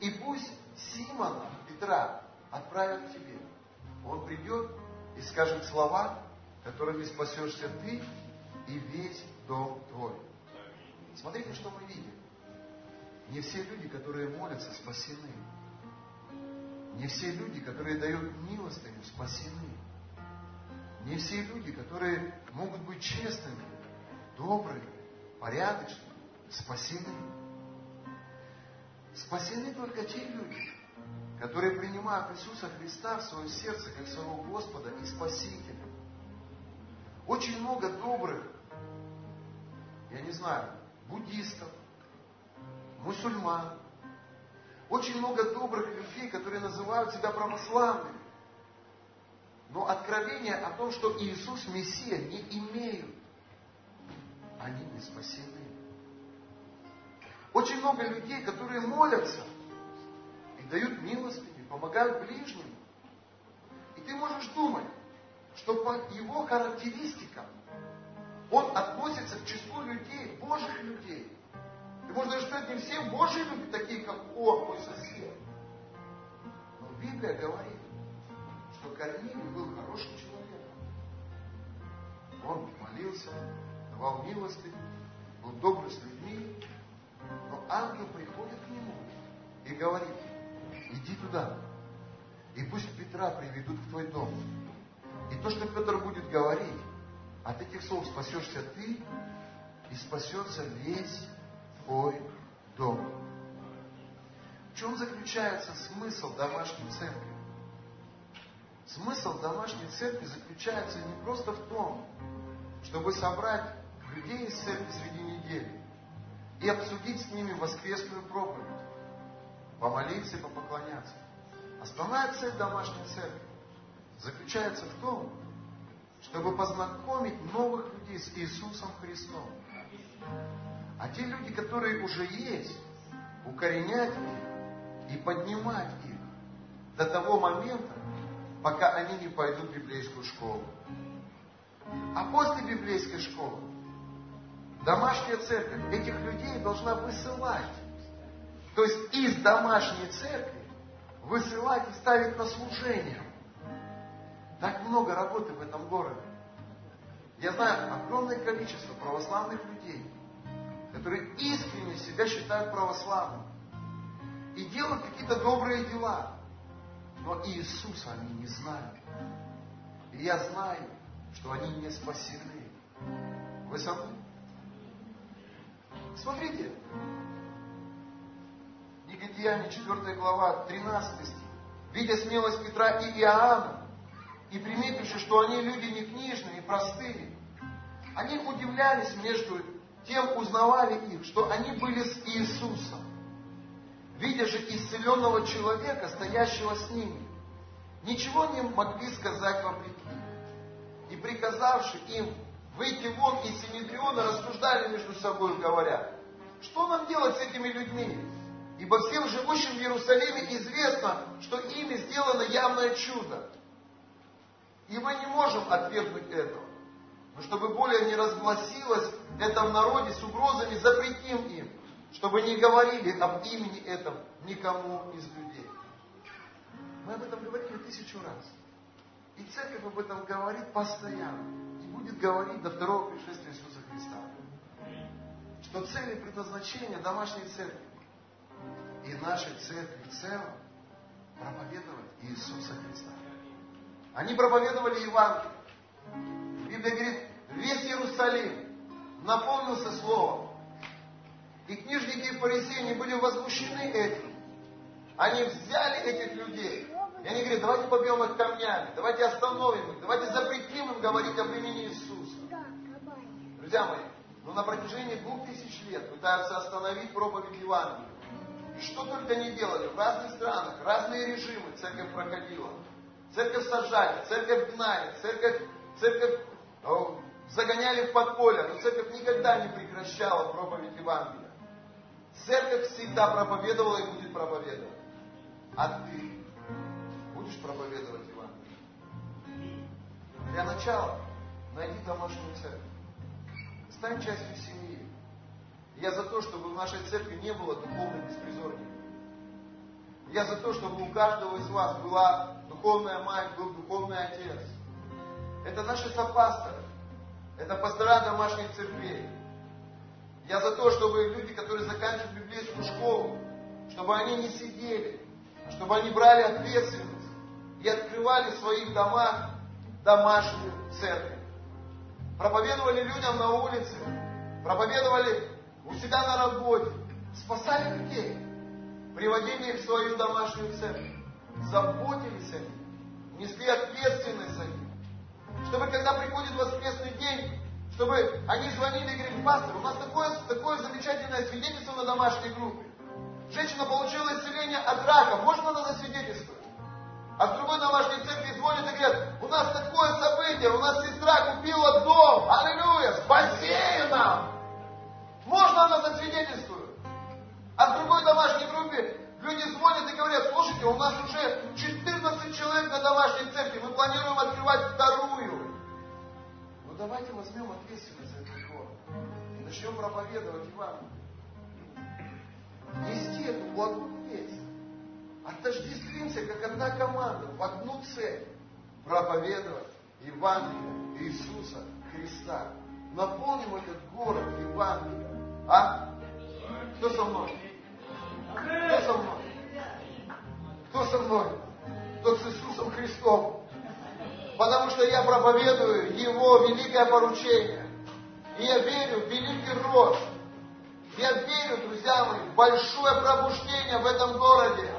Speaker 1: и пусть Симона, Петра, отправят к тебе. Он придет и скажет слова, которыми спасешься ты и весь дом твой. Смотрите, что мы видим. Не все люди, которые молятся, спасены. Не все люди, которые дают милостыню, спасены. Не все люди, которые могут быть честными, добрыми, порядочными, спасены. Спасены только те люди, которые принимают Иисуса Христа в свое сердце как своего Господа и Спасителя. Очень много добрых, я не знаю, буддистов, мусульман, очень много добрых людей, которые называют себя православными. Но откровения о том, что Иисус Мессия, не имеют. Они не спасены. Очень много людей, которые молятся и дают милостыни, помогают ближним. И ты можешь думать, что по его характеристикам он относится к числу людей, Божьих людей. Можешь даже сказать, не все Божьи люди такие, как он, мой сосед. Но Библия говорит, что Корнилий был хорошим человеком. Он молился, давал милости, был добрый с людьми. Но ангел приходит к нему и говорит, иди туда, и пусть Петра приведут в твой дом. И то, что Петр будет говорить, от этих слов спасешься ты и спасется весь твой дом. В чем заключается смысл домашней церкви? Смысл домашней церкви заключается не просто в том, чтобы собрать людей из церкви среди недели и обсудить с ними воскресную проповедь, помолиться и попоклоняться. Основная цель домашней церкви заключается в том, чтобы познакомить новых людей с Иисусом Христом. А те люди, которые уже есть, укоренять их и поднимать их до того момента, пока они не пойдут в библейскую школу. А после библейской школы домашняя церковь этих людей должна высылать. То есть из домашней церкви высылать и ставить на служение. Так много работы в этом городе. Я знаю огромное количество православных людей, которые искренне себя считают православными и делают какие-то добрые дела. Но Иисуса они не знают. И я знаю, что они не спасены. Вы со мной? Смотрите. Деяния, 4 глава, 13 стих. Видя смелость Петра и Иоанна, и приметивши, что они люди не книжные, не простые, они удивлялись между тем, узнавали их, что они были с Иисусом. Видя же исцеленного человека, стоящего с ними, ничего не могли сказать вопреки. И приказавши им выйти вон из Синедриона, рассуждали между собой, говоря, Что нам делать с этими людьми? Ибо всем живущим в Иерусалиме известно, что ими сделано явное чудо. И мы не можем отвергнуть этого. Но чтобы более не разгласилось это в народе с угрозами, запретим им, чтобы не говорили об имени этом никому из людей. Мы об этом говорили тысячу раз. И церковь об этом говорит постоянно. И будет говорить до второго пришествия Иисуса Христа. Что цель и предназначение домашней церкви и нашей церкви в целом проповедовать Иисуса Христа. Они проповедовали Евангелие. Библия говорит, весь Иерусалим наполнился Словом. И книжники и фарисеи были возмущены этим. Они взяли этих людей, и они говорят, давайте побьем их камнями, давайте остановим их, давайте запретим им говорить об имени Иисуса. Друзья мои, но на протяжении двух тысяч лет пытаются остановить проповедь Евангелия. И что только не делали, в разных странах, разные режимы церковь проходила. Церковь сажали, церковь гнали, церковь, церковь загоняли в подполье, но церковь никогда не прекращала проповедь Евангелия. Церковь всегда проповедовала и будет проповедовать. А ты будешь проповедовать Евангелие? Для начала найди домашнюю церковь. Стань частью семьи. Я за то, чтобы в нашей церкви не было духовных беспризорников. Я за то, чтобы у каждого из вас была духовная мать, был духовный отец. Это наши сопасторы. Это пастора домашних церквей. Я за то, чтобы люди, которые заканчивают библейскую школу, чтобы они не сидели, чтобы они брали ответственность и открывали в своих домах домашнюю церковь. Проповедовали людям на улице, проповедовали у себя на работе, спасали людей, приводили их в свою домашнюю церковь, заботились о них, несли ответственность за них чтобы когда приходит воскресный день, чтобы они звонили и говорили, пастор, у нас такое, такое замечательное свидетельство на домашней группе. Женщина получила исцеление от рака, можно она засвидетельствовать? А в другой домашней церкви звонят и говорят, у нас такое событие, у нас сестра купила дом, аллилуйя, спаси нам! Можно она засвидетельствует? А в другой домашней группе люди звонят и говорят, слушайте, у нас уже 14 человек на домашней церкви, мы планируем открывать вторую. Ну давайте возьмем ответственность за этот город и начнем проповедовать Евангелие. Нести эту благую весть. Отождествимся, как одна команда, в одну цель. Проповедовать Евангелие Иисуса Христа. Наполним этот город Евангелием. А? Кто со мной? Кто со мной? Кто со мной? Тот с Иисусом Христом. Потому что я проповедую Его великое поручение. И я верю в великий рост. Я верю, друзья мои, в большое пробуждение в этом городе.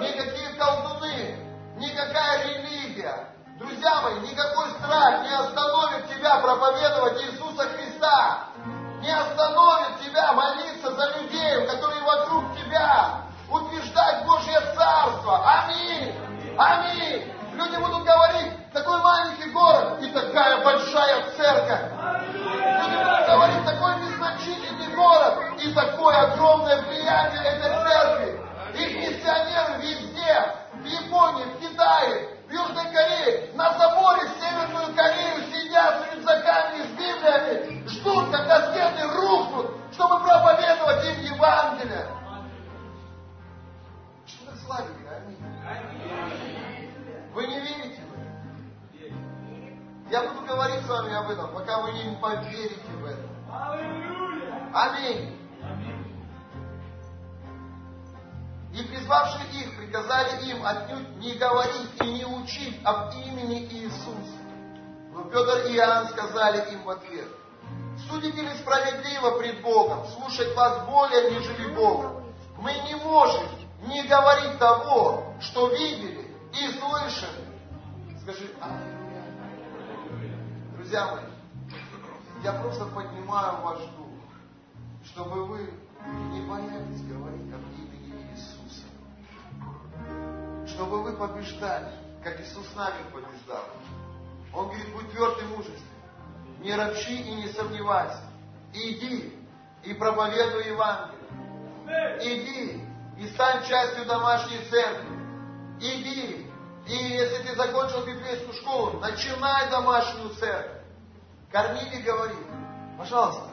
Speaker 1: Никакие колдуны, никакая религия, друзья мои, никакой страх не остановит тебя проповедовать Иисуса Христа. Не остановит тебя молиться за людей, которые вокруг тебя. Утверждать Божье Царство. Аминь. Аминь. Люди будут говорить, такой маленький город и такая большая церковь. Люди будут говорить, такой незначительный город и такое огромное влияние этой церкви. Не говорить и не учить об имени Иисуса. Но Петр и Иоанн сказали им в ответ, судите ли справедливо пред Богом, слушать вас более, нежели Бога. Мы не можем не говорить того, что видели, и слышали. Скажи Аллилуйя. Друзья мои, я просто поднимаю ваш дух, чтобы вы не боялись говорить об. Чтобы вы побеждали, как Иисус нами побеждал. Он говорит, будь тверд и. Не ропщи и не сомневайся. Иди и проповедуй Евангелие. Иди и стань частью домашней церкви. Иди. И если ты закончил библейскую школу, начинай домашнюю церковь. Корнилий говорит, пожалуйста,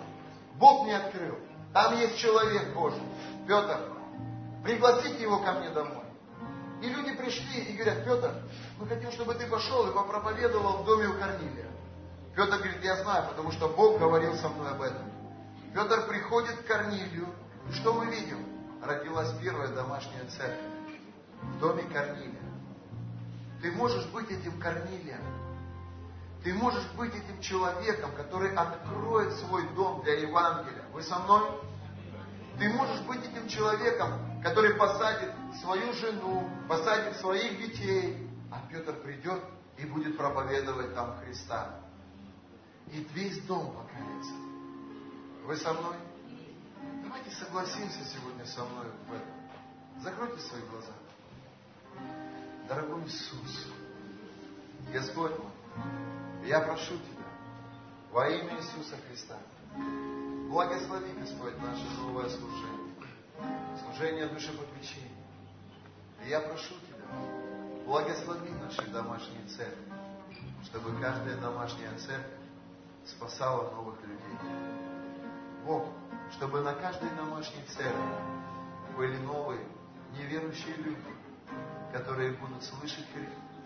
Speaker 1: Бог мне открыл. Там есть человек Божий, Петр. Пригласите его ко мне домой. И люди пришли и говорят, Петр, мы хотим, чтобы ты пошел и попроповедовал в доме у Корнилия. Петр говорит, я знаю, потому что Бог говорил со мной об этом. Петр приходит к Корнилию, и что мы видим? Родилась первая домашняя церковь в доме Корнилия. Ты можешь быть этим Корнилием. Ты можешь быть этим человеком, который откроет свой дом для Евангелия. Вы со мной? Ты можешь быть этим человеком, который посадит свою жену, посадит своих детей, а Петр придет и будет проповедовать там Христа. И весь дом покается. Вы со мной? Давайте согласимся сегодня со мной в этом. Закройте свои глаза. Дорогой Иисус, Господь мой, я прошу Тебя во имя Иисуса Христа, благослови, Господь, наше новое служение, служение душепопечения. И я прошу Тебя, благослови наши домашние церкви, чтобы каждая домашняя церковь спасала новых людей. Бог, чтобы на каждой домашней церкви были новые, неверующие люди, которые будут слышать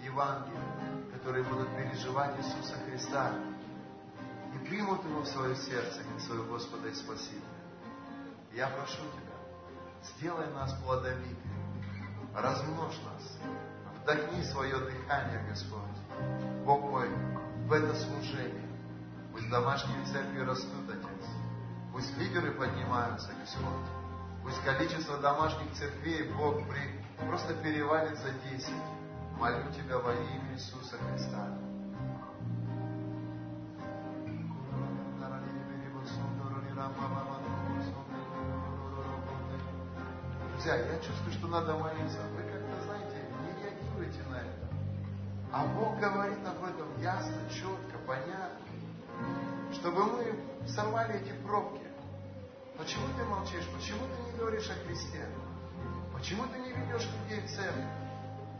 Speaker 1: Евангелие, которые будут переживать Иисуса Христа и примут Его в свое сердце, как своего Господа и Спасителя. Я прошу Тебя, сделай нас плодовитыми, размножь нас, вдохни свое дыхание, Господь, Бог мой, в это служение. Пусть домашние церкви растут, Отец. Пусть лидеры поднимаются, Господь. Пусть количество домашних церквей, Бог, при, просто перевалит за десять. Молю Тебя во имя Иисуса Христа. Друзья, я чувствую, что надо молиться. Вы как-то, знаете, не реагируете на это. А Бог говорит об этом ясно, четко, понятно. Чтобы мы сорвали эти пробки. Почему ты молчишь? Почему ты не говоришь о Христе? Почему ты не ведешь людей в церковь?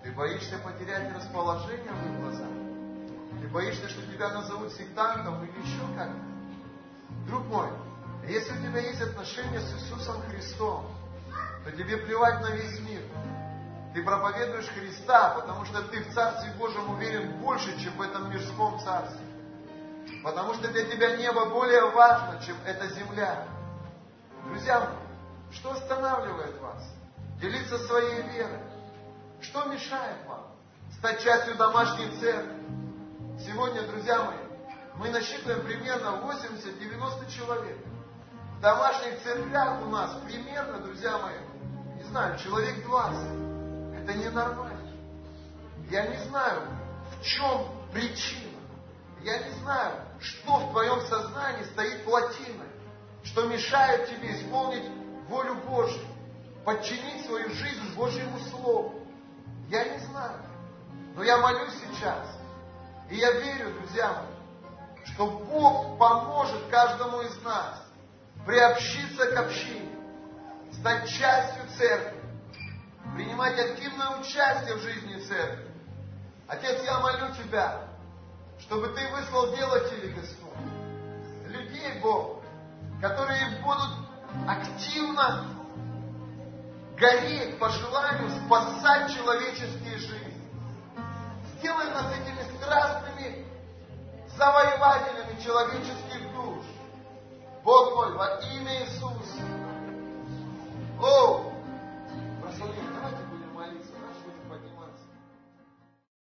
Speaker 1: Ты боишься потерять расположение в их глазах? Ты боишься, что тебя назовут сектантом или еще как-то? Друг мой, если у тебя есть отношения с Иисусом Христом, то тебе плевать на весь мир. Ты проповедуешь Христа, потому что ты в Царстве Божьем уверен больше, чем в этом мирском Царстве. Потому что для тебя небо более важно, чем эта земля. Друзья что останавливает вас? Делиться своей верой. Что мешает вам стать частью домашней церкви? Сегодня, друзья мои, мы насчитываем примерно 80-90 человек. В домашних церквях у нас примерно, друзья мои, знаю, человек 20. Это ненормально. Я не знаю, в чем причина. Я не знаю, что в твоем сознании стоит плотиной, что мешает тебе исполнить волю Божью, подчинить свою жизнь Божьему Слову. Я не знаю. Но я молюсь сейчас. И я верю, друзья мои, что Бог поможет каждому из нас приобщиться к общине, стать частью церкви, принимать активное участие в жизни церкви. Отец, я молю Тебя, чтобы Ты выслал делателей, Господь, людей, Бог, которые будут активно гореть по желанию спасать человеческие жизни. Сделай нас этими страстными завоевателями человеческих душ. Бог мой, во имя Иисуса. О,